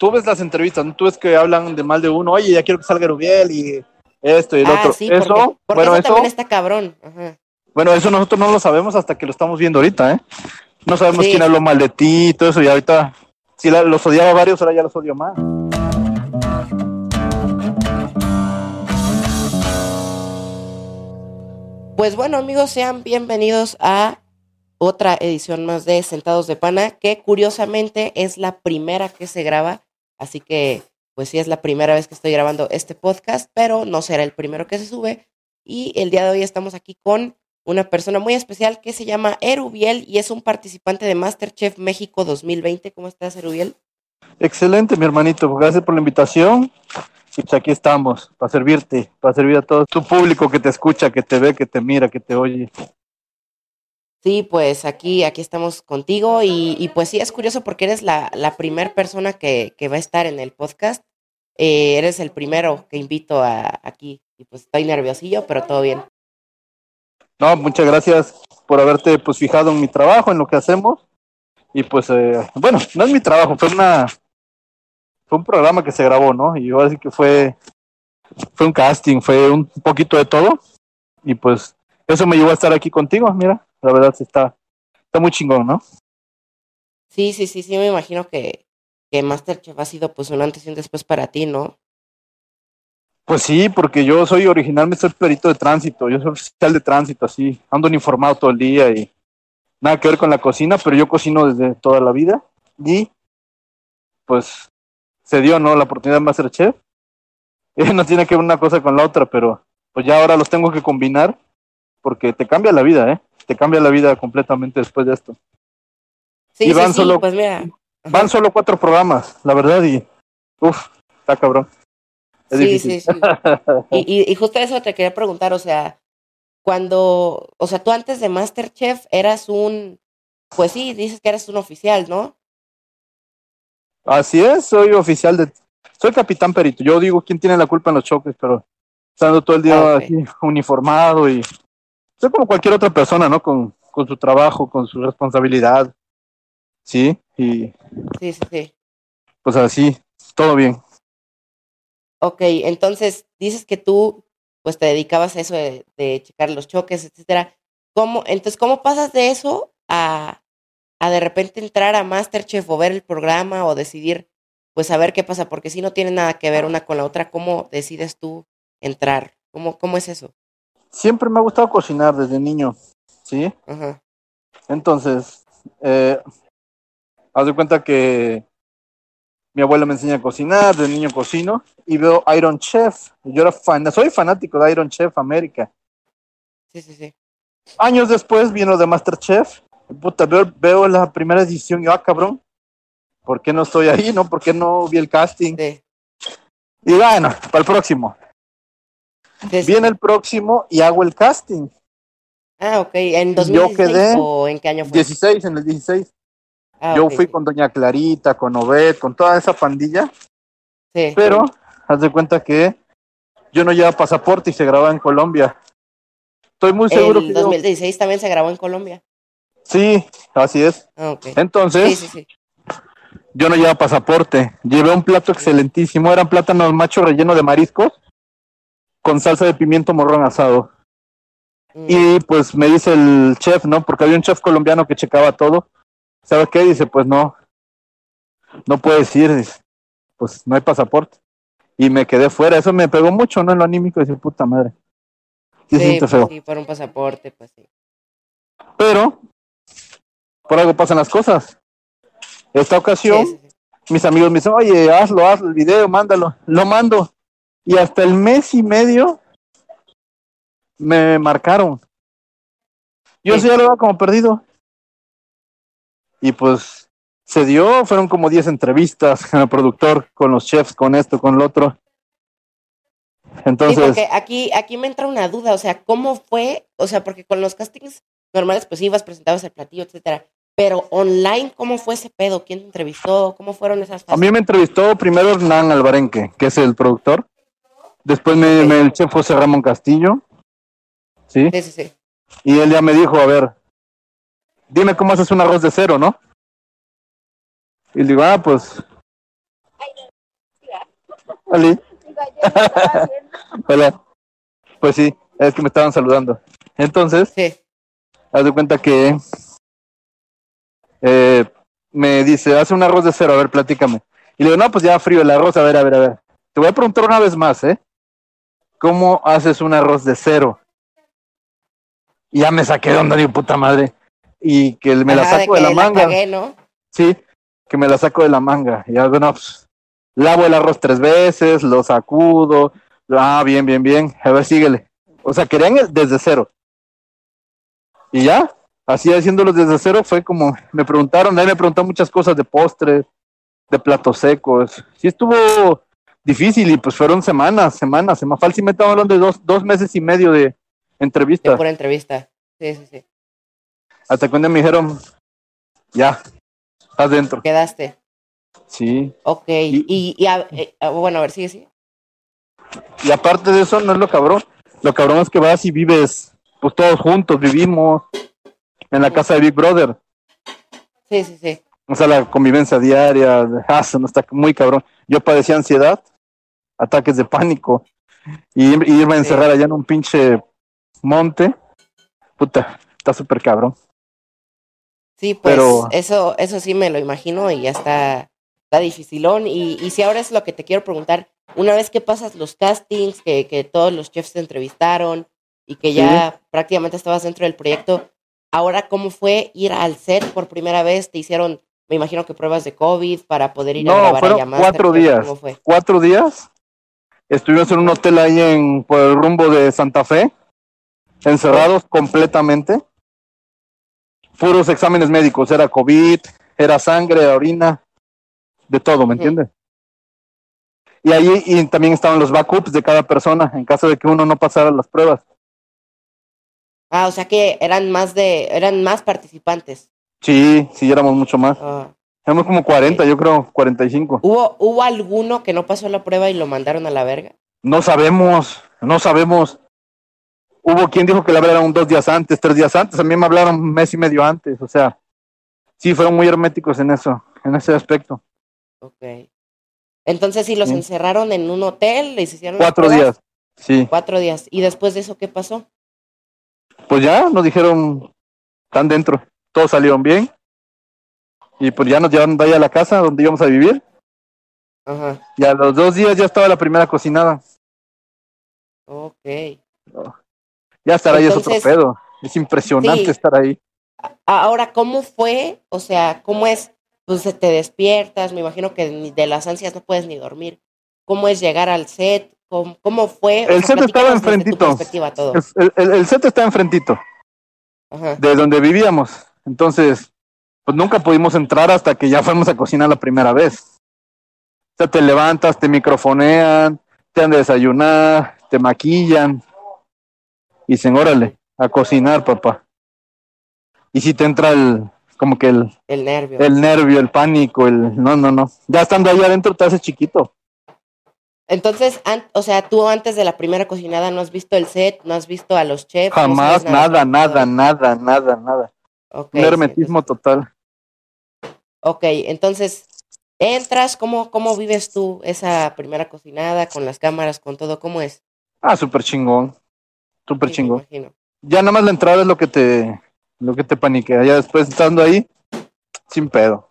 tú ves las entrevistas, ¿no? tú ves que hablan de mal de uno, oye, ya quiero que salga Rubiel y esto y el Ah, otro. sí, eso, porque, porque bueno, eso eso, también está cabrón. Ajá. bueno, eso nosotros no lo sabemos hasta que lo estamos viendo ahorita, ¿eh? No sabemos Sí. quién habló mal de ti y todo eso, y ahorita, si la- los odiaba varios, ahora ya los odio más. Pues bueno, amigos, sean bienvenidos a otra edición más de Sentados de Pana, que curiosamente es la primera que se graba, así que pues sí es la primera vez que estoy grabando este podcast, pero no será el primero que se sube. Y el día de hoy estamos aquí con una persona muy especial que se llama Erubiel y es un participante de MasterChef México 2020. ¿Cómo estás, Erubiel? Excelente, mi hermanito, gracias por la invitación. Y pues aquí estamos, para servirte, para servir a todo tu público que te escucha, que te ve, que te mira, que te oye. Sí, pues aquí, aquí estamos contigo y, y pues sí, es curioso porque eres la, la primera persona que, que va a estar en el podcast. Eh, eres el primero que invito a, aquí y pues estoy nerviosillo, pero todo bien. No, muchas gracias por haberte pues fijado en mi trabajo, en lo que hacemos. Y pues, eh, bueno, no es mi trabajo, fue una fue un programa que se grabó, ¿no? Y ahora sí que fue fue un casting, fue un poquito de todo. Y pues eso me llevó a estar aquí contigo, mira, la verdad está está muy chingón, ¿no? Sí, sí, sí, sí, me imagino que, que Masterchef ha sido pues un antes y un después para ti, ¿no? Pues sí, porque yo soy originalmente soy perito de tránsito, yo soy oficial de tránsito, así, ando uniformado todo el día y nada que ver con la cocina, pero yo cocino desde toda la vida y pues se dio, ¿no? La oportunidad de Masterchef. Eh, no tiene que ver una cosa con la otra, pero pues ya ahora los tengo que combinar porque te cambia la vida, ¿eh? Te cambia la vida completamente después de esto. Sí, Y sí, van sí, solo- pues mira. Van solo cuatro programas, la verdad, y uff, está cabrón. Es Sí, difícil. sí, sí. Y, y, y justo eso te quería preguntar, o sea, cuando, o sea, tú antes de Masterchef eras un, pues sí, dices que eres un oficial, ¿no? Así es, soy oficial de... Soy capitán perito. Yo digo quién tiene la culpa en los choques, pero estando todo el día Ah, ok. así, uniformado y... Soy como cualquier otra persona, ¿no? Con, con su trabajo, con su responsabilidad. Sí, y Sí, sí, sí. pues así, todo bien. Ok, entonces dices que tú, pues te dedicabas a eso de, de checar los choques, etcétera. ¿Cómo, entonces, ¿cómo pasas de eso a, a de repente entrar a Masterchef o ver el programa o decidir, pues a ver qué pasa? Porque si no tiene nada que ver una con la otra, ¿cómo decides tú entrar? ¿Cómo, cómo es eso? Siempre me ha gustado cocinar desde niño, ¿sí? Ajá. Entonces, eh, haz de cuenta que mi abuela me enseña a cocinar, de niño cocino, y veo Iron Chef. Yo era fan, soy fanático de Iron Chef América. Sí, sí, sí. Años después vino de Masterchef. Puta, veo, veo la primera edición y yo, ah, cabrón, ¿por qué no estoy ahí? ¿No? ¿Por qué no vi el casting? Sí, Y bueno, para el próximo. Viene el próximo y hago el casting. Ah, ok. ¿En Yo 2016 quedé o en qué año fue? 16, en el 16. Ah, Yo fui con Doña Clarita, con Obed, con toda esa pandilla. Sí. Pero haz de cuenta que yo no llevaba pasaporte y se grababa en Colombia. Estoy muy seguro el que yo- 2016 también se grabó en Colombia. Sí, así es. Ah. Entonces, Sí, sí, sí. yo no llevaba pasaporte. Llevé un plato excelentísimo. Eran plátanos macho relleno de mariscos con salsa de pimiento morrón asado. Mm, Y pues me dice el chef, ¿no? Porque había un chef colombiano que checaba todo. ¿Sabe qué? Dice, pues no. No puedes ir. Dice, pues no hay pasaporte. Y me quedé fuera. Eso me pegó mucho, ¿no? En lo anímico. Dice, puta madre. Sí, sí, pues feo. sí, por un pasaporte, pues sí. Pero, por algo pasan las cosas. Esta ocasión, Sí, sí, sí. mis amigos me dicen, oye, hazlo, hazlo el video, mándalo. Lo mando. Y hasta el mes y medio me marcaron. Yo Sí. ya lo daba como perdido. Y pues se dio, fueron como 10 entrevistas con el productor, con los chefs, con esto, con lo otro. Entonces, aquí, aquí me entra una duda, o sea, ¿cómo fue? O sea, porque con los castings normales, pues ibas, presentabas el platillo, etcétera. Pero online, ¿cómo fue ese pedo? ¿Quién te entrevistó? ¿Cómo fueron esas a fases? mí me entrevistó primero Hernán Albarenque, que es el productor. Después me, me- el chef José Ramón Castillo. ¿Sí? Sí, sí, sí. Y él ya me dijo, a ver, dime cómo haces un arroz de cero, ¿no? Y le digo, ah, pues, Ali. Hola. Pues sí, es que me estaban saludando. Entonces, Sí. haz de cuenta que eh, me dice, hace un arroz de cero, a ver, platícame. Y le digo, no, pues ya frío el arroz, a ver, a ver, a ver. Te voy a preguntar una vez más, ¿eh? ¿Cómo haces un arroz de cero? Y ya me saqué de onda, digo, puta madre. Y que me la saco de, la manga. cagué, ¿no? Sí, que me la saco de la manga. Y ya, bueno, pues, lavo el arroz tres veces, lo sacudo. Ah, bien, bien, bien. A ver, síguele. O sea, querían el- desde cero. Y ya, así haciéndolos desde cero fue como, me preguntaron, ahí me preguntaron muchas cosas de postres, de platos secos. Sí estuvo difícil y pues fueron semanas, semanas. Se me falta me estaban hablando de dos, dos meses y medio de entrevistas. pura entrevista. Sí, sí, sí. Hasta cuando me dijeron, ya, estás dentro. Quedaste. Sí. Ok. Y- Y, y a- eh, ah, bueno, a ver, sigue, sigue. Y aparte de eso, no es lo cabrón. Lo cabrón es que vas y vives, pues todos juntos vivimos en la casa de Big Brother. Sí, sí, sí. O sea, la convivencia diaria, ah, no está muy cabrón. Yo padecía ansiedad, ataques de pánico, y, y irme a encerrar allá en un pinche monte, puta, está súper cabrón. Sí, pues Pero- eso, eso sí me lo imagino y ya está, está dificilón. Y, y si ahora es lo que te quiero preguntar, una vez que pasas los castings, que, que todos los chefs te entrevistaron y que ya prácticamente estabas dentro del proyecto, ahora cómo fue ir al set por primera vez? ¿Te hicieron, me imagino que pruebas de COVID para poder ir a grabar fueron cuatro días. ¿Cómo fue? Cuatro días, estuvimos en un hotel ahí en, por el rumbo de Santa Fe, encerrados completamente. Puros exámenes médicos, era COVID, era sangre, orina, de todo, ¿me entiendes? Y ahí y también estaban los backups de cada persona en caso de que uno no pasara las pruebas. Ah, o sea que eran más de, eran más participantes. Sí, sí, éramos mucho más. Ah. Éramos como 40, yo creo, 45. ¿Hubo, ¿Hubo alguno que no pasó la prueba y lo mandaron a la verga? No sabemos, no sabemos. Hubo quien dijo que la hablaron dos días antes, tres días antes. A mí me hablaron un mes y medio antes. O sea, sí, fueron muy herméticos en eso, en ese aspecto. Ok. Entonces, si los Sí. encerraron en un hotel, les hicieron Cuatro días. Sí. Cuatro días. ¿Y después de eso qué pasó? Pues ya nos dijeron, están dentro. Todos salieron bien. Y pues ya nos llevaron de ahí a la casa donde íbamos a vivir. Ajá. Y a los dos días ya estaba la primera cocinada. Ok. Ya estar ahí es otro pedo. Es impresionante Sí. estar ahí. Ahora, ¿cómo fue? O sea, ¿cómo es? Pues te despiertas, me imagino que de las ansias no puedes ni dormir. ¿Cómo es llegar al set? ¿Cómo, cómo fue? O El sea, set estaba enfrentito. El, el- el set está enfrentito. Ajá. de donde vivíamos. Entonces, pues nunca pudimos entrar hasta que ya fuimos a cocinar la primera vez. O sea, te levantas, te microfonean, te han de desayunar, te maquillan. Y dicen, órale, a cocinar, papá. Y si te entra el, como que el, El nervio. el nervio, el pánico, el, no, no, no. Ya estando ahí adentro te haces chiquito. Entonces, an- o sea, tú antes de la primera cocinada no has visto el set, no has visto a los chefs. Jamás, nada, nada, nada, nada, nada. Ok, Un sí, hermetismo total. Ok, entonces, entras, ¿cómo, ¿cómo vives tú esa primera cocinada con las cámaras, con todo? ¿Cómo es? Ah, súper chingón. Súper Sí, chingón. ya nada más la entrada es lo que te lo que te paniquea ya después estando ahí sin pedo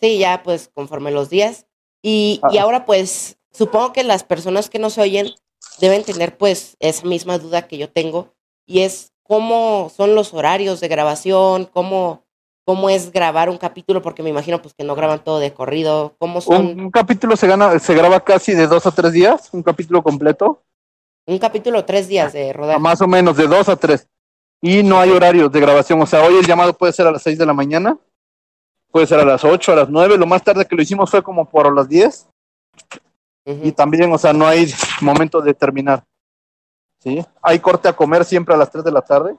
Sí, ya pues conforme los días. Y, y Ah. ahora pues supongo que las personas que nos oyen deben tener pues esa misma duda que yo tengo y es cómo son los horarios de grabación, cómo, cómo es grabar un capítulo, porque me imagino pues que no graban todo de corrido, cómo son un, un capítulo se gana se graba casi de dos a tres días un capítulo completo. Un capítulo tres días de rodar. más o menos de dos a tres. Y no hay horarios de grabación o sea hoy el llamado puede ser a las seis de la mañana puede ser a las ocho a las nueve lo más tarde que lo hicimos fue como por las diez. Y también o sea no hay momento de terminar sí hay corte a comer siempre a las tres de la tarde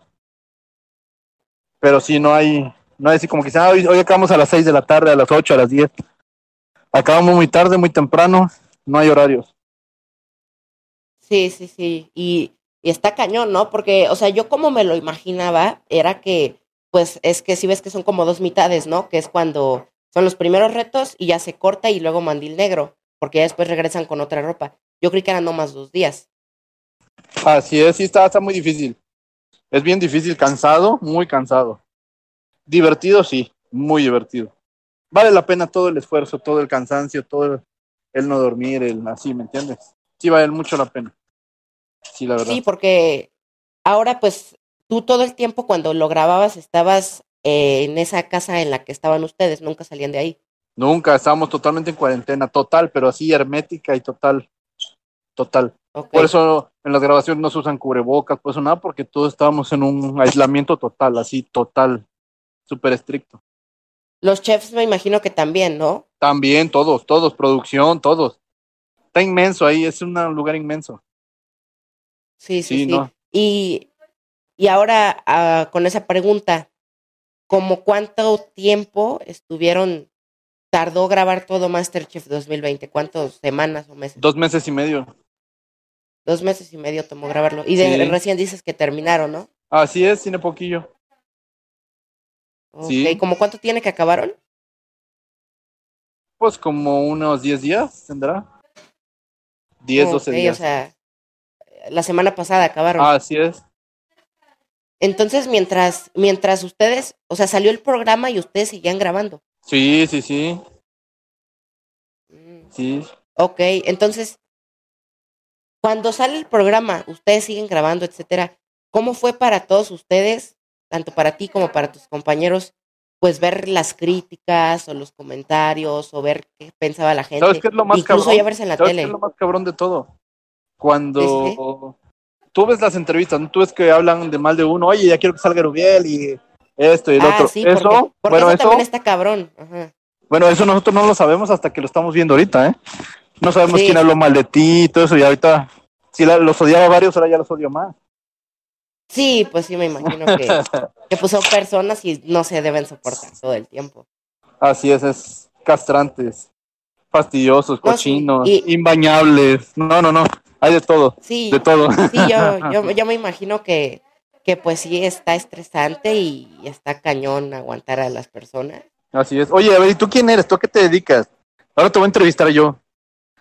pero sí no hay no hay así como que ah, hoy, hoy acabamos a las seis de la tarde a las ocho a las diez acabamos muy tarde muy temprano no hay horarios Sí, sí, sí. Y, y está cañón, ¿no? Porque, o sea, yo como me lo imaginaba era que, pues, es que si ves que son como dos mitades, ¿no? Que es cuando son los primeros retos y ya se corta y luego mandil negro. porque ya después regresan con otra ropa. Yo creí que eran nomás dos días. Así es, sí, está, está muy difícil. Es bien difícil, cansado, muy cansado. Divertido, sí, muy divertido. Vale la pena todo el esfuerzo, todo el cansancio, todo el, el no dormir, el así, ¿me entiendes? Sí, vale mucho la pena. Sí, la verdad. Sí, porque ahora pues tú todo el tiempo cuando lo grababas estabas eh, en esa casa en la que estaban ustedes, nunca salían de ahí. Nunca, estábamos totalmente en cuarentena, total, pero así hermética y total, total. Por eso en las grabaciones no se usan cubrebocas, por eso nada, porque todos estábamos en un aislamiento total, así, total, súper estricto. Los chefs me imagino que también, ¿no? También, todos, todos, producción, todos. Está inmenso ahí, es un lugar inmenso. Sí, sí, Sí, sí. no. Y, y ahora ah, con esa pregunta, ¿como cuánto tiempo estuvieron, tardó grabar todo Masterchef 2020? ¿Cuántas semanas o meses? Dos meses y medio. Dos meses y medio tomó grabarlo. Y de, Sí. recién dices que terminaron, ¿no? Así es, tiene poquillo. Ok, Sí. ¿Cómo cuánto tiene que acabaron? Pues como unos 10 días tendrá. 10, 12 Ok, días. O sea, la semana pasada acabaron. Así es. Entonces, mientras, mientras ustedes, o sea, salió el programa y ustedes seguían grabando. Sí, sí, sí, Mm, sí. Ok, entonces, cuando sale el programa, ustedes siguen grabando, etcétera. ¿Cómo fue para todos ustedes, tanto para ti como para tus compañeros, pues ver las críticas o los comentarios o ver qué pensaba la gente? ¿Sabes qué es lo más Incluso cabrón? ya verse en la ¿Sabes qué tele. es lo más cabrón de todo? Cuando Sí, tú ves las entrevistas, ¿no? tú ves que hablan de mal de uno, oye, ya quiero que salga Rubiel y esto y el Ah, otro. sí, porque, eso, porque bueno, eso eso, también está cabrón. Ajá. bueno, eso nosotros no lo sabemos hasta que lo estamos viendo ahorita, ¿eh? No sabemos Sí. quién habló mal de ti y todo eso, y ahorita, si la- los odiaba varios, ahora ya los odio más. Sí, pues sí, me imagino que, que pues son personas y no se deben soportar todo el tiempo. Así es, es castrantes, fastidiosos, No, sí, cochinos, y- imbañables. No, no, no, hay de todo, Sí, de todo. sí, yo, yo, yo me imagino que, que pues sí está estresante y está cañón aguantar a las personas. Así es. Oye, a ver, ¿y tú quién eres? ¿Tú a qué te dedicas? Ahora te voy a entrevistar yo.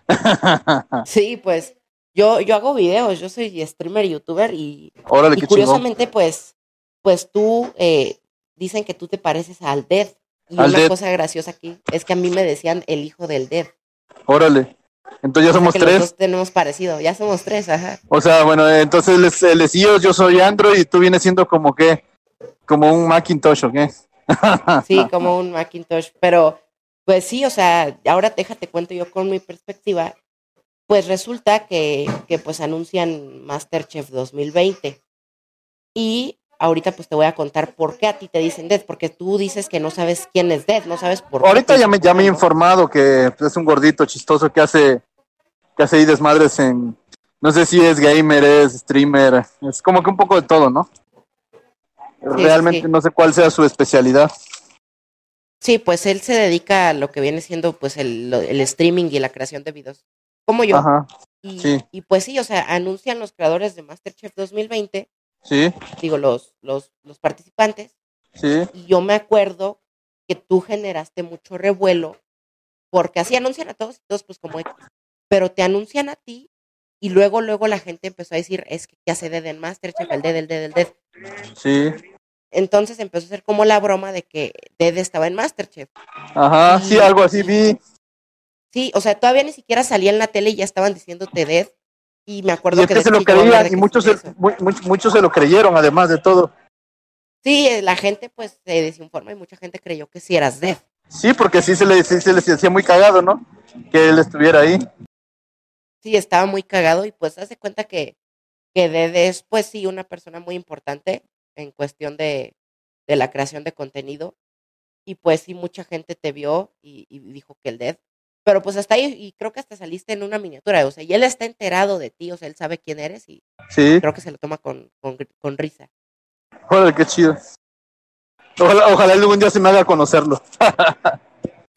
Sí, pues yo, yo hago videos, yo soy streamer youtuber y, Órale, y chingón. curiosamente pues, pues tú eh, dicen que tú te pareces al Dead. Y Al una cosa graciosa aquí es que a mí me decían el hijo del Dead. Órale. Entonces ya O sea somos que los tres. dos tenemos parecido, ya somos tres, ajá. O sea, bueno, eh, entonces él es, él es iOS, yo soy Android y tú vienes siendo como que, como un Macintosh, ¿o qué? Sí, como un Macintosh. Pero, pues sí, o sea, ahora déjate cuento yo con mi perspectiva. Pues resulta que, que pues anuncian Masterchef 2020. Y ahorita pues te voy a contar por qué a ti te dicen Dead, porque tú dices que no sabes quién es Dead, no sabes por qué. Ahorita ya me, ya me he informado que pues, es un gordito chistoso que hace, que hace ahí desmadres en, no sé si es gamer, es streamer, es como que un poco de todo, ¿no? sí, Realmente sí. no sé cuál sea su especialidad. Sí, pues él se dedica a lo que viene siendo pues el, lo- el streaming y la creación de videos. Como yo. Ajá, Y, sí. y pues sí, o sea, anuncian los creadores de Masterchef 2020, sí, digo, los, los, los participantes, sí, Y yo me acuerdo que tú generaste mucho revuelo, porque así anuncian a todos y todos pues como X. Pero te anuncian a ti y luego, luego la gente empezó a decir, es que ¿qué hace Dead en Masterchef? El Dead, el Dead, el Dead. sí. Entonces empezó a ser como la broma de que Dead estaba en Masterchef. Ajá, sí, algo así vi. Sí, o sea, todavía ni siquiera salía en la tele y ya estaban diciéndote Dead. Y me acuerdo que se lo creían y muchos se, muchos lo creyeron, además de todo. Sí, eh, la gente pues se desinforma y mucha gente creyó que sí eras Dead. Sí, porque sí se le, sí se les hacía muy cagado, ¿no? Que él estuviera ahí. sí estaba muy cagado y pues hace cuenta que, que Dede es pues sí una persona muy importante en cuestión de, de la creación de contenido y pues sí mucha gente te vio y, y dijo que el Dead, pero pues hasta ahí y creo que hasta saliste en una miniatura, o sea, y él está enterado de ti, o sea, él sabe quién eres y Sí, creo que se lo toma con, con, con risa. órale, qué chido. Ojalá, ojalá algún día se me haga conocerlo.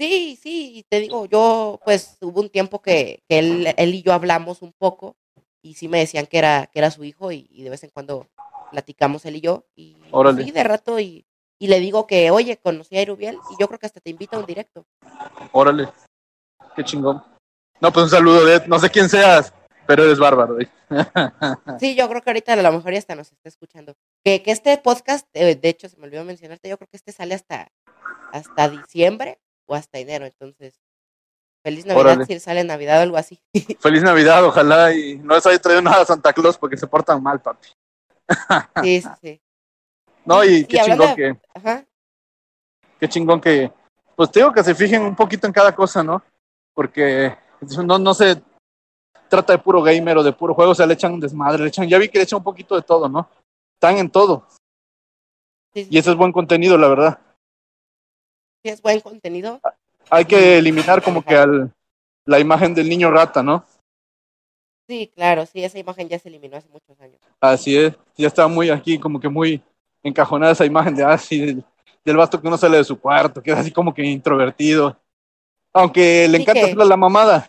Sí, sí, y te digo, yo pues hubo un tiempo que, que él, él y yo hablamos un poco y sí me decían que era, que era su hijo y, y de vez en cuando platicamos él y yo y Órale. de rato y, y le digo que, oye, conocí a Irubiel y yo creo que hasta te invita a un directo. Órale, qué chingón. No, pues un saludo de, no sé quién seas, pero eres bárbaro. sí, yo creo que ahorita a lo mejor ya hasta nos está escuchando. Que, que este podcast, eh, de hecho, se me olvidó mencionarte, yo creo que este sale hasta, hasta diciembre o hasta enero, entonces. Feliz Navidad Órale. si sale Navidad o algo así. Feliz Navidad, ojalá y no les haya traído nada a Santa Claus porque se portan mal, papi. Sí, sí, sí. No, y, qué chingón que. Ajá. Qué chingón que. Pues tengo que se fijen un poquito en cada cosa, ¿no? Porque no, no se trata de puro gamer o de puro juego, o sea, le echan un desmadre, le echan, ya vi que le echan un poquito de todo, ¿no? Están en todo. Sí, sí. Y eso es buen contenido, la verdad. Sí, es buen contenido. Hay que eliminar como que al, la imagen del niño rata, ¿no? Sí, claro, sí, esa imagen ya se eliminó hace muchos años. Así es, ya está muy aquí, como que muy encajonada esa imagen de así, ah, del, del vato que no sale de su cuarto, que es así como que introvertido. Aunque le encanta hacer la mamada,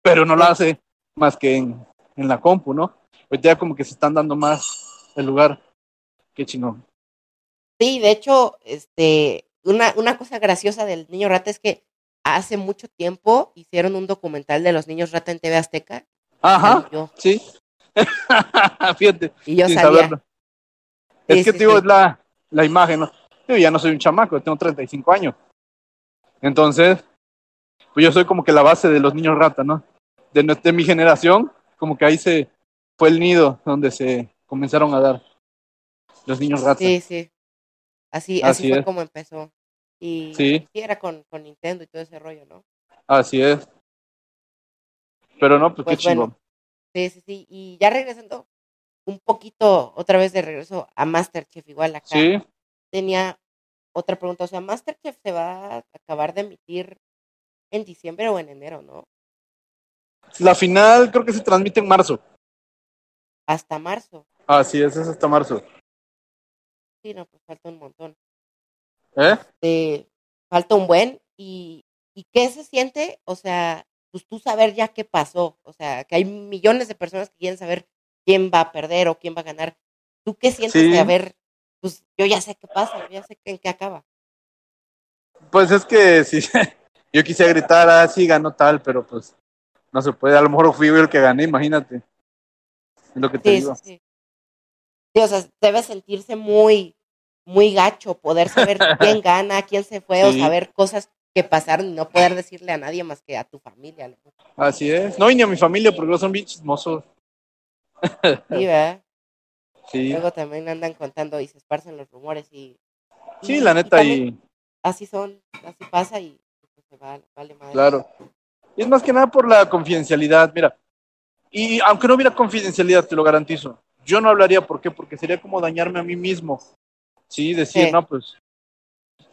pero no la hace más que en, en la compu, ¿no? Ahorita ya como que se están dando más el lugar. Qué chingón. Sí, de hecho, este, una, una cosa graciosa del niño rata es que hace mucho tiempo hicieron un documental de los niños rata en TV Azteca. Ajá. Sí. Fíjate. Y yo sabía. Es que, digo, es la, la imagen, ¿no? Yo ya no soy un chamaco, tengo 35 años. Entonces, pues yo soy como que la base de los niños rata, ¿no? De, de mi generación, como que ahí se fue el nido donde se comenzaron a dar los niños rata. Sí, sí. Así, así, fue como empezó. Y sí. era con, con, Nintendo y todo ese rollo, ¿no? Así es. Pero no, pues, pues qué bueno. Sí, sí, sí. Y ya regresando un poquito otra vez de regreso a Masterchef, igual acá. Sí. Tenía otra pregunta. O sea, Masterchef se va a acabar de emitir en diciembre o en enero, ¿no? La final creo que se transmite en marzo. Hasta marzo. Así es, es hasta marzo. Sí, no, pues falta un montón. ¿Eh? Este, falta un buen. ¿Y, ¿Y qué se siente? O sea, pues tú saber ya qué pasó. O sea, que hay millones de personas que quieren saber quién va a perder o quién va a ganar. ¿Tú qué sientes de haber, pues yo ya sé qué pasa, yo ya sé en qué acaba? Pues es que sí, yo quise gritar, ah, sí, ganó tal, pero pues no se puede. A lo mejor fui yo el que gané, imagínate. Es lo que te digo. Sí, sí. o sea, debe sentirse muy, muy gacho poder saber quién gana, quién se fue, o saber cosas que pasaron y no poder decirle a nadie más que a tu familia. Así es. No, y ni a mi familia, porque son bien chismosos. Sí, ¿verdad? Sí. Luego también andan contando y se esparcen los rumores y... sí, la neta, y, Así son, así pasa y pues, se vale, vale madre. Claro. Y es más que nada por la confidencialidad, mira. Y aunque no hubiera confidencialidad, te lo garantizo. Yo no hablaría, ¿por qué? Porque sería como dañarme a mí mismo. Sí, decir, no, pues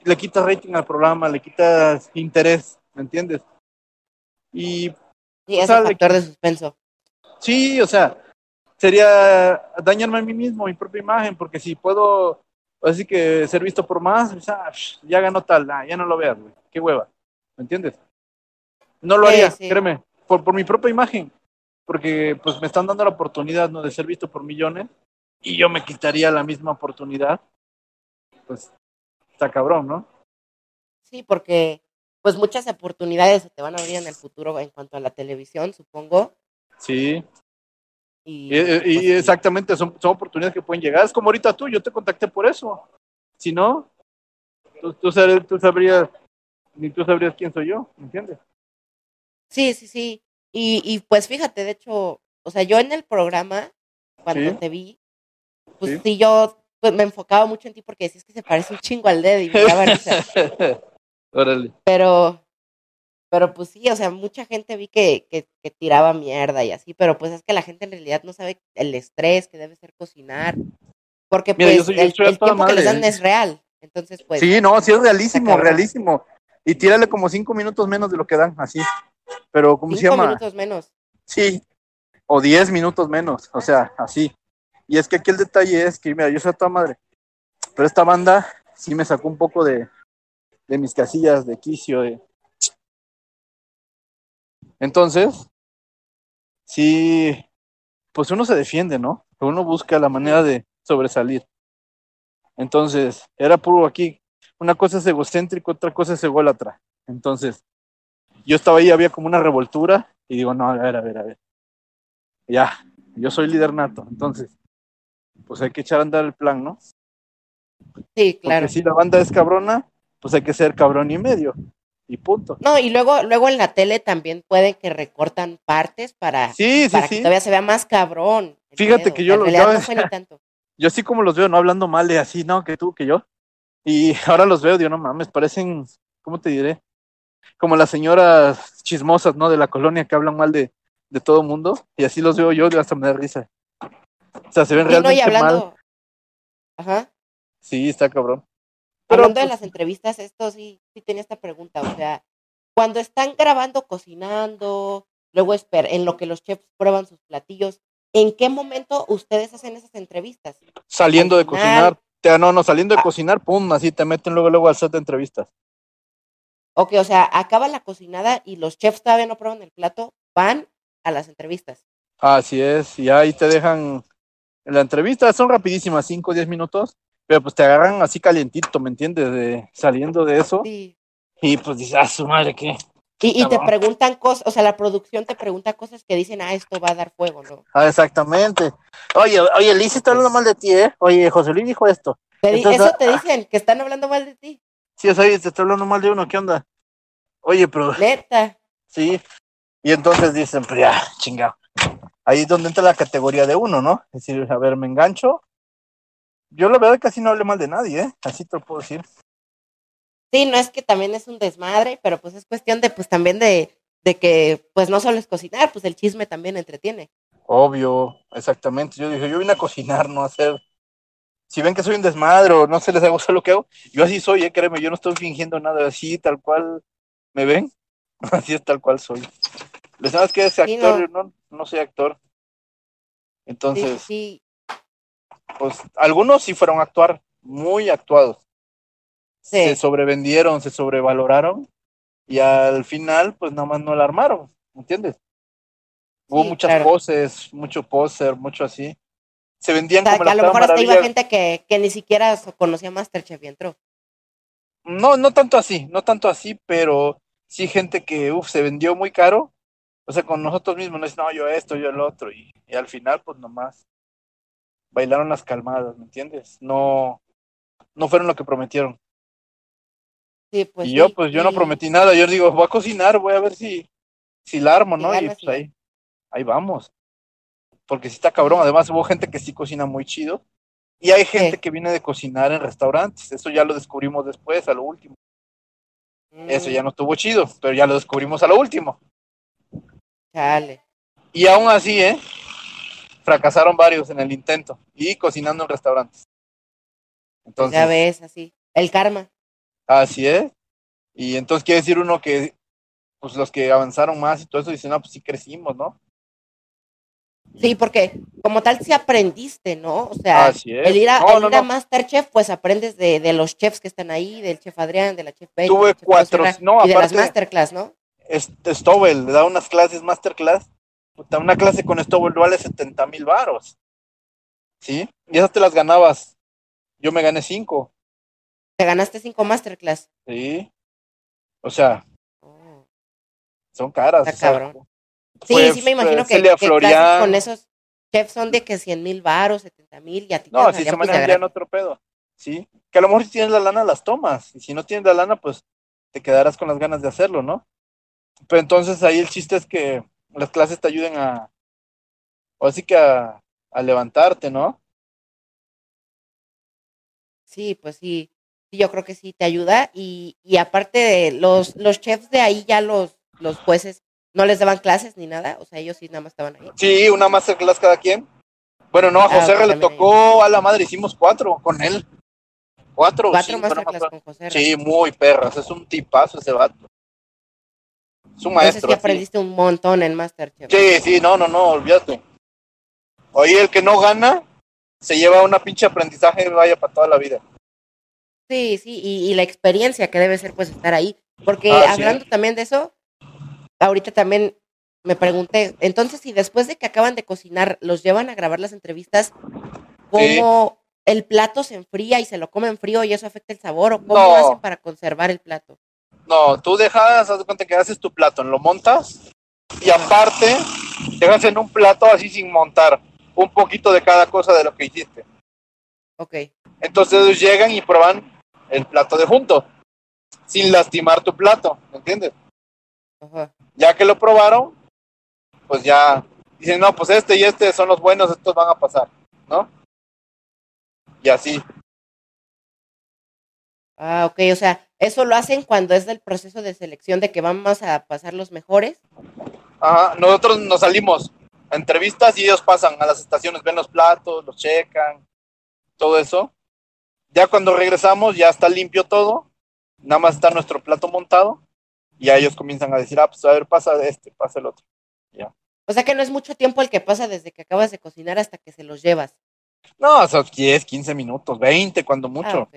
le quitas rating al programa, le quitas interés, ¿me entiendes? Y... Sí, es el factor de suspenso. Sí, o sea, sería dañarme a mí mismo, mi propia imagen, porque si puedo, así que ser visto por más, ya ganó tal, ya no lo veas, güey, qué hueva, ¿me entiendes? No lo haría, créeme, por, por mi propia imagen, porque pues me están dando la oportunidad ¿no? de ser visto por millones y yo me quitaría la misma oportunidad, pues está cabrón, ¿no? Sí, porque pues muchas oportunidades se te van a abrir en el futuro en cuanto a la televisión, supongo. Sí. Y, y, pues, exactamente, son, son, oportunidades que pueden llegar. Es como ahorita tú, yo te contacté por eso. Si no, tú, tú, tú sabrías, ni tú sabrías quién soy yo, ¿entiendes? Sí, sí, sí. Y, y pues fíjate, de hecho, o sea, yo en el programa, cuando te vi, pues sí. yo pues, me enfocaba mucho en ti porque decías que se parece un chingo al dedo y me daba risa. Órale. Pero, pero pues sí, o sea, mucha gente vi que, que, que, tiraba mierda y así, pero pues es que la gente en realidad no sabe el estrés que debe ser cocinar, porque pues el, el tiempo que les dan es real. Entonces, pues. Sí, no, sí es realísimo, realísimo. Y tírale como cinco minutos menos de lo que dan, así. Pero, ¿cómo se llama? Cinco minutos menos. Sí, o diez minutos menos, o sea, así. Y es que aquí el detalle es que, mira, yo soy a toda madre, pero esta banda sí me sacó un poco de, de mis casillas de quicio, de, entonces, sí, pues uno se defiende, ¿no? Uno busca la manera de sobresalir. Entonces, era puro aquí. Una cosa es egocéntrico, otra cosa es ególatra. Entonces, yo estaba ahí, había como una revoltura Y digo, no, a ver, a ver, a ver. Ya, yo soy líder nato, entonces, pues hay que echar a andar el plan, ¿no? Sí, claro. Porque si la banda es cabrona, pues hay que ser cabrón y medio. Y punto. No, y luego, luego en la tele también puede que recortan partes para, Sí, sí, para que todavía se vea más cabrón. Fíjate que yo lo- yo- no tanto. Yo así como los veo, no hablando mal de así, no, que tú, que yo. Y ahora los veo, digo, no mames, parecen, ¿cómo te diré? Como las señoras chismosas, ¿no? De la colonia que hablan mal de, de todo mundo. Y así los veo yo, de hasta me da risa. O sea, se ven Sí, no, realmente mal. hablando, ajá, Sí, está cabrón. Pero, hablando de pues, las entrevistas, esto sí, sí tenía esta pregunta, o sea, cuando están grabando, cocinando, luego esper en lo que los chefs prueban sus platillos, ¿en qué momento ustedes hacen esas entrevistas? saliendo de cocinar, te- no, no, saliendo de Ah. cocinar, pum, así te meten luego, luego al set de entrevistas. Ok, o sea, acaba la cocinada y los chefs todavía no prueban el plato, van a las entrevistas. Así es, y ahí te dejan la entrevista, son rapidísimas, 5 o 10 minutos, pero pues te agarran así calientito, ¿me entiendes? De, saliendo de eso, Sí. y pues dices, ah, su madre, ¿qué? Y, y te preguntan cosas, o sea, la producción te pregunta cosas que dicen, ah, esto va a dar fuego, ¿no? Ah, exactamente. Oye, oye, Liz está hablando mal de ti, ¿eh? Oye, José Luis dijo esto. Te di- Entonces, eso te ah, dicen, que están hablando mal de ti, Sí, o sea, oye, te está hablando mal de uno, ¿qué onda? Oye, pero neta. sí. Y entonces dicen, pues ya, chingado. Ahí es donde entra la categoría de uno, ¿no? Es decir, a ver, me engancho. Yo la verdad casi no hablé mal de nadie, ¿eh? Así te lo puedo decir. Sí, no es que también es un desmadre, pero pues es cuestión de, pues también de, de que, pues no solo es cocinar, pues el chisme también entretiene. Obvio, exactamente. Yo dije, yo vine a cocinar, no a hacer. Si ven que soy un desmadre o no se les gusta lo que hago, yo así soy, eh, créeme, yo no estoy fingiendo nada así, tal cual me ven, así es tal cual soy. Les sabes que es Sí, actor, no. no, no soy actor. Entonces, sí, pues algunos sí fueron a actuar, muy actuados. Se sobrevendieron, se sobrevaloraron y al final, pues nada más no la armaron, ¿entiendes? Hubo muchas claro. poses, mucho poser, mucho así. Se vendían O sea, como que a lo mejor hasta iba gente que, que ni siquiera conocía Masterchef y entró. No, no tanto así, no tanto así, pero sí gente que uf, se vendió muy caro. O sea, con nosotros mismos, no es, no, yo esto, yo el otro. Y, y al final, pues nomás bailaron las calmadas, ¿me entiendes? No, no fueron lo que prometieron. Sí, pues y sí, yo, pues yo no prometí nada. Yo digo, voy a cocinar, voy a ver si, si la armo, Si ¿no? Y pues ahí, ahí vamos. Porque sí está cabrón. Además, hubo gente que sí cocina muy chido. Y hay gente que viene de cocinar en restaurantes. Eso ya lo descubrimos después, a lo último. Eso ya Mm, no estuvo chido, pero ya lo descubrimos a lo último. Y aún así, ¿eh? Fracasaron varios en el intento y cocinando en restaurantes. Pues Entonces, ya ves, así. El karma. así es. Y entonces quiere decir uno que, pues los que avanzaron más y todo eso dicen, no, pues sí crecimos, ¿no? Sí, porque como tal sí aprendiste, ¿no? O sea, el ir a, No, el no, ir a no. Masterchef, pues aprendes de, de los chefs que están ahí, del chef Adrián, de la chef Betty, Tuve cuatro, no, y de las aparte- masterclass, ¿no? Stowell le da unas clases, masterclass. Puta, una clase con Stowell vale 70 mil varos. ¿Sí? Y esas te las ganabas. Yo me gané cinco. Te ganaste cinco masterclass. ¿Sí? O sea, Oh. son caras. Está o sea, cabrón. Sí, fue- sí me imagino que, que clases con esos chefs son de que 100 mil varos, 70 mil, y a ti te No, si se pues, manejan otro pedo. Sí. Que a lo mejor si tienes la lana las tomas. Y si no tienes la lana, pues te quedarás con las ganas de hacerlo, ¿no? Pero entonces ahí el chiste es que las clases te ayuden a. O así que a, a levantarte, ¿no? Sí, pues sí, sí, yo creo que sí te ayuda. Y, y aparte de los, los chefs de ahí, ya los, los jueces no les daban clases ni nada, o sea, ellos sí nada más estaban ahí. Sí, una masterclass cada quien. Bueno, no, a Ah, José pues le tocó a la madre, hicimos cuatro con él. Cuatro Cuatro me masterclass con José. Sí, muy perras, es un tipazo ese vato. Es un Entonces maestro. sí aprendiste un montón en Masterchef. Sí, sí, no, no, no, olvídate. Oye, el que no gana se lleva una pinche aprendizaje, vaya para toda la vida. Sí, sí, y, y la experiencia que debe ser pues estar ahí. Porque Así hablando también de eso, ahorita también me pregunté, entonces si después de que acaban de cocinar los llevan a grabar las entrevistas, ¿cómo el plato se enfría y se lo comen frío y eso afecta el sabor? ¿O cómo No. hacen para conservar el plato? No, tú dejas, haz de cuenta que haces tu plato, lo montas y aparte te hacen un plato así sin montar, un poquito de cada cosa de lo que hiciste. Ok. Entonces ellos llegan y prueban el plato de junto, sin lastimar tu plato, ¿me entiendes? Ajá. Ya que lo probaron, pues ya dicen, no, pues este y este son los buenos, estos van a pasar, ¿no? Y así. Ah, ok, o sea, eso lo hacen cuando es del proceso de selección de que vamos a pasar los mejores. Ajá, nosotros nos salimos a entrevistas y ellos pasan a las estaciones, ven los platos, los checan, todo eso. Ya cuando regresamos ya está limpio todo, nada más está nuestro plato montado y ya ellos comienzan a decir, ah, pues a ver, pasa este, pasa el otro. O sea que no es mucho tiempo el que pasa desde que acabas de cocinar hasta que se los llevas. No, o sea, 10, 15 minutos, 20 cuando Ah, mucho.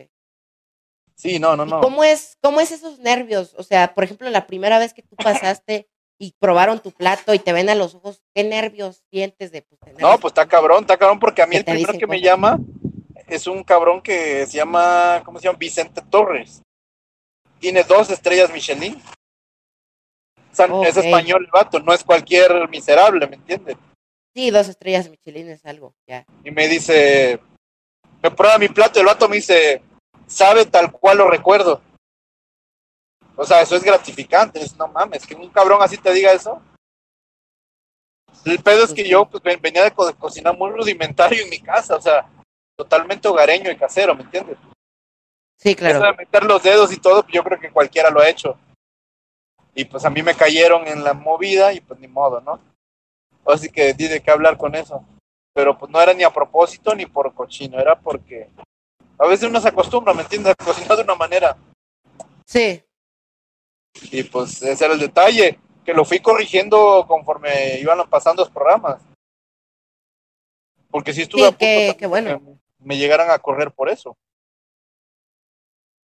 Sí, no, no, ¿Y no. ¿Cómo es, cómo es esos nervios? O sea, por ejemplo, la primera vez que tú pasaste y probaron tu plato y te ven a los ojos, ¿qué nervios sientes de pues, tener No, pues está cabrón, está cabrón porque a mí el primero que me llama es un cabrón que se llama, ¿cómo se llama? Vicente Torres. Tiene dos estrellas Michelin. Sea, Es español el vato, no es cualquier miserable, ¿me entiendes? Sí, dos estrellas Michelin es algo, ya. Y me dice, me prueba mi plato, y el vato me dice, sabe tal cual lo recuerdo. O sea, eso es gratificante, es, no mames, que un cabrón así te diga eso. El pedo es que yo pues, ven- venía de, co- de cocinar muy rudimentario en mi casa, o sea, totalmente hogareño y casero, ¿me entiendes? Sí, Eso claro. de meter los dedos y todo, pues, yo creo que cualquiera lo ha hecho. Y pues a mí me cayeron en la movida y pues ni modo, ¿no? Así que di de qué hablar con eso. Pero pues no era ni a propósito ni por cochino, era porque a veces uno se acostumbra, ¿me entiendes? A cocinar de una manera. Sí, Y pues ese era el detalle, que lo fui corrigiendo conforme iban pasando los programas. Porque si estuve Sí, a punto que- también que bueno. que me llegaran a correr por eso.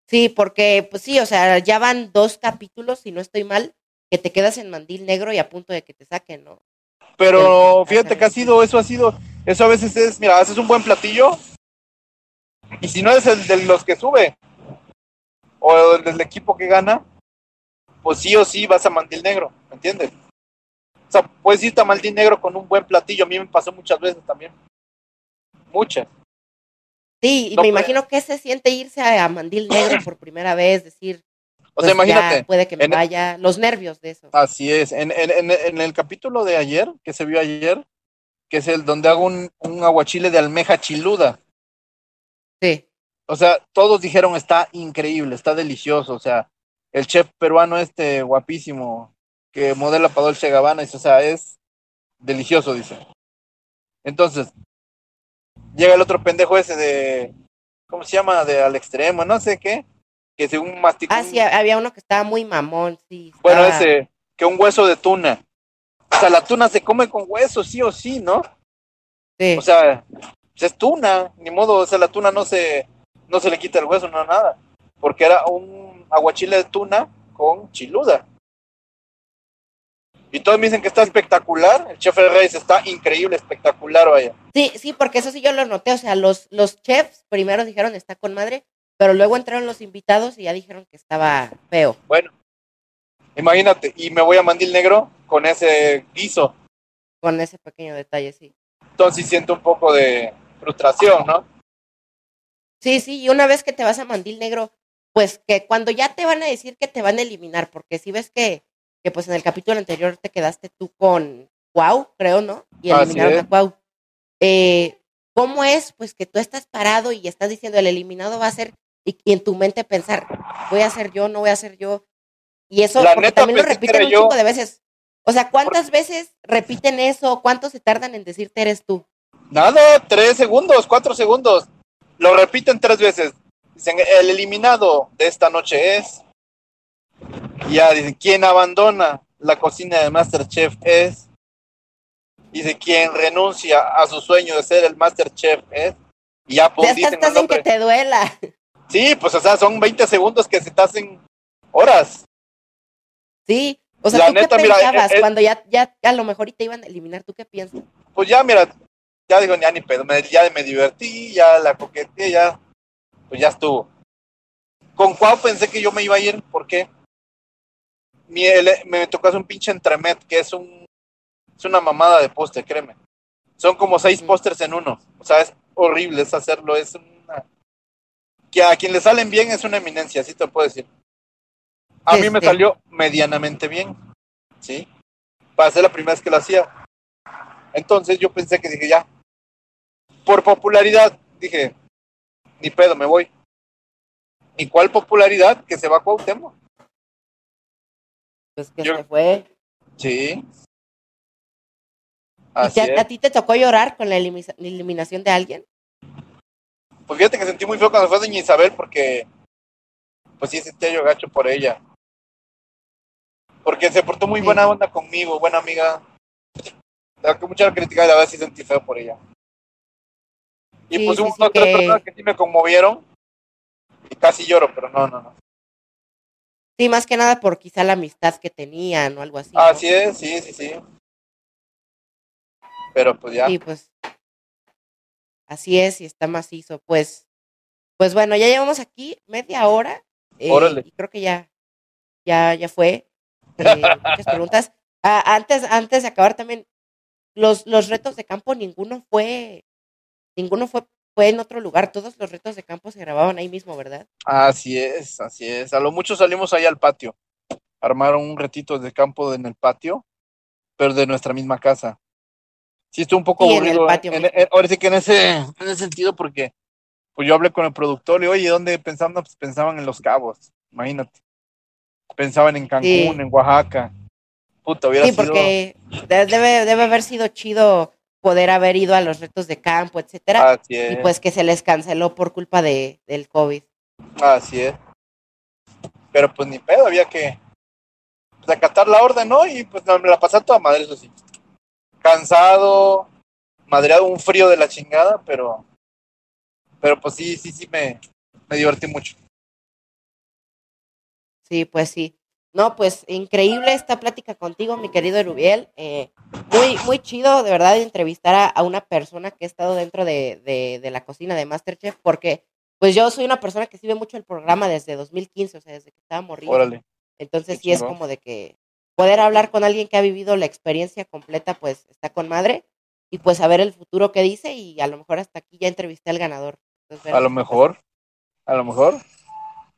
sí, porque, pues sí, o sea, ya van dos capítulos, si no estoy mal, que te quedas en mandil negro y a punto de que te saquen, ¿no? Pero Pero- fíjate que ha sido, eso ha sido, eso a veces es, mira, haces un buen platillo y si no es el de los que sube o el del equipo que gana, pues sí o sí vas a mandil negro, ¿me entiendes? O sea, puedes irte a mandil negro con un buen platillo, a mí me pasó muchas veces también. Muchas. Sí, y No, me imagino que se siente irse a, a mandil negro por primera vez, decir, O sea, pues, ya imagínate, puede que me en- vaya, los nervios de eso. así es, en, en, en, en el capítulo de ayer, que se vio ayer, que es el donde hago un, un aguachile de almeja chiluda, Sí, O sea, todos dijeron está increíble, está delicioso. O sea, el chef peruano este guapísimo que modela para Dolce Gabbana, dice, o sea, es delicioso, dice. Entonces, llega el otro pendejo ese de, ¿cómo se llama? De al extremo, no sé qué, que según masticó, Ah, sí, había uno que estaba muy mamón, sí. bueno, ese, que un hueso de tuna. O sea, la tuna se come con hueso, sí o sí, ¿no? sí. O sea, es tuna, ni modo, o sea, la tuna no se, no se le quita el hueso, no nada. Porque era un aguachile de tuna con chiluda. Y todos me dicen que está espectacular. El chef Reyes está increíble, espectacular, vaya. Sí, sí, porque eso sí yo lo noté, o sea, los, los chefs primero dijeron está con madre, pero luego entraron los invitados y ya dijeron que estaba feo. Bueno, imagínate, y me voy a Mandil Negro con ese guiso. Con ese pequeño detalle, sí. Entonces siento un poco de frustración, ¿no? Sí, sí, y una vez que te vas a Mandil Negro, pues que cuando ya te van a decir que te van a eliminar, porque si ves que, que pues en el capítulo anterior te quedaste tú con Cuau, creo, ¿no? Y eliminaron a Cuau. Eh, ¿Cómo es, pues, que tú estás parado y estás diciendo el eliminado va a ser, y, y en tu mente pensar, voy a ser yo, no voy a ser yo? Y eso, La porque neta también lo repiten un yo. chingo de veces. O sea, ¿cuántas veces repiten eso? ¿Cuántos se tardan en decirte eres tú? Nada, tres segundos, cuatro segundos. Lo repiten tres veces. Dicen, el eliminado de esta noche es. Y ya dicen, ¿quién abandona la cocina de Masterchef es? Dice, ¿quién renuncia a su sueño de ser el Masterchef es? Y ya, Ya dicen estás el en que te duela. Sí, pues, o sea, son 20 segundos que se te hacen horas. Sí. O sea, La ¿tú neta, qué pensabas eh, eh, cuando ya, ya a lo mejor y te iban a eliminar? ¿Tú qué piensas? Pues ya, mira, ya digo, ya ni pedo, me, ya me divertí, ya la coqueteé, ya, pues ya estuvo. Con Cuau pensé que yo me iba a ir, ¿por qué? Mi, me tocó hacer un pinche entremet, que es un, Es una mamada de póster, créeme. Son como seis pósters en uno. O sea, es horrible es hacerlo. Es una... Que a quien le salen bien es una eminencia, así te lo puedo decir. A mí me Este. salió medianamente bien. ¿Sí? Para ser la primera vez que lo hacía. Entonces yo pensé que dije, ya. Por popularidad, dije, ni pedo, me voy. ¿Y cuál popularidad? Que se va a Cuauhtémoc. Pues que Yo- se fue. Sí. ¿Y Así te- es. a ti te tocó llorar con la elimi- eliminación de alguien? Pues fíjate que sentí muy feo cuando fue Doña Isabel porque, pues sí, sentía yo gacho por ella. Porque se portó muy Sí. buena onda conmigo, buena amiga. La que mucha crítica, la verdad sí sentí feo por ella. Y Sí, pues hubo sí, otras que- personas que sí me conmovieron y casi lloro, pero no, no, no. Sí, más que nada por quizá la amistad que tenían o algo así. ¿no? Así es, sí, sí, sí. Pero pues ya. Sí, pues. Así es, y está macizo. Pues, pues bueno, ya llevamos aquí media hora. eh, Órale. Y creo que ya, ya, ya fue. Eh, muchas preguntas. Ah, antes, antes de acabar también, los, los retos de campo, ninguno fue, ninguno fue, fue en otro lugar. Todos los retos de campo se grababan ahí mismo, ¿verdad? Así es, así es. A lo mucho salimos ahí al patio. Armaron un retito de campo en el patio, pero de nuestra misma casa. Sí, estuvo un poco Sí, en el aburrido. patio en- mismo. en- ahora sí que en ese, en ese sentido, porque pues yo hablé con el productor y, oye, ¿dónde pensaban? Pues pensaban en Los Cabos, imagínate. Pensaban en Cancún, Sí. en Oaxaca. Puta, hubiera Sí, sido... porque de- debe, debe haber sido chido poder haber ido a los retos de campo, etcétera. Así es, y pues que se les canceló por culpa de, del COVID. así es. Pero pues ni pedo, había que pues, acatar la orden, ¿no? Y pues me la pasé a toda madre, eso sí. Cansado, madreado, un frío de la chingada, pero pero pues sí, sí, sí me, me divertí mucho. Sí, pues sí. No, pues increíble esta plática contigo, mi querido Erubiel. Eh, muy, muy chido, de verdad, entrevistar a, a una persona que ha estado dentro de, de, de la cocina de Masterchef, porque pues yo soy una persona que sigue mucho el programa desde 2015, o sea, desde que estaba morrido. Órale. Entonces qué sí es como de que poder hablar con alguien que ha vivido la experiencia completa, pues está con madre. Y pues saber el futuro que dice y a lo mejor hasta aquí ya entrevisté al ganador. Entonces, A lo mejor, a lo mejor.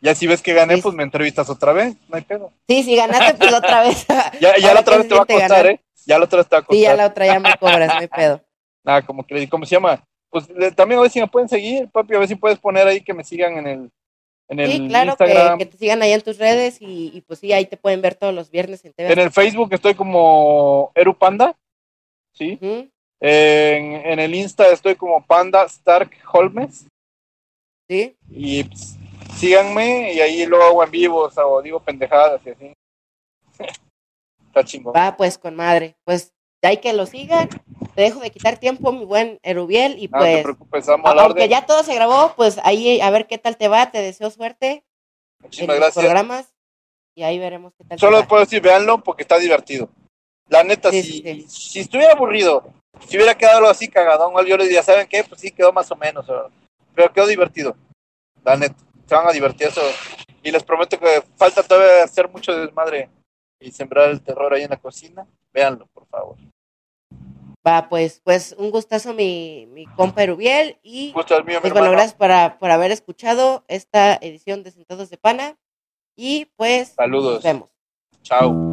Ya si ves que gané, Sí. pues me entrevistas otra vez, no hay pedo. Sí, si ganaste, pues otra vez. Ya, la otra vez te va a costar, ganar. ¿eh? Ya la otra vez te va a costar. Sí, ya la otra ya me cobras, no hay pedo. Nada, como que, ¿cómo se llama? Pues le- también a ver si me pueden seguir, papi, a ver si puedes poner ahí que me sigan en el, en el Sí, claro, que, Instagram. que te sigan ahí en tus redes y, y pues sí, ahí te pueden ver todos los viernes en TV. En el Facebook estoy como Eru Panda, ¿sí? En, en el Insta estoy como Panda Stark Holmes. Sí, Y pues, síganme y ahí lo hago en vivo, o, sea, o digo pendejadas y así. Está chingón. va pues con madre. Pues hay que lo sigan. Te dejo de quitar tiempo, mi buen Erubiel, y No te pues preocupes, amo a la aunque ya todo se grabó, pues ahí a ver qué tal te va. Te deseo suerte en Muchísimas los gracias. programas y ahí veremos qué tal Solo te va. puedo decir, véanlo porque está divertido. La neta, Sí, si, sí, si estuviera aburrido, si hubiera quedado así cagadón, yo les diría, ¿saben qué? Pues sí, quedó más o menos. Pero quedó divertido. La neta, se van a divertir eso. Y les prometo que falta todavía hacer mucho desmadre y sembrar el terror ahí en la cocina. Véanlo, por favor. Va, pues, pues un gustazo mi, mi compa Erubiel y Gusto mío, mi pues bueno, gracias para, por haber escuchado esta edición de Sentados de Pana y pues Saludos. nos vemos. Chao.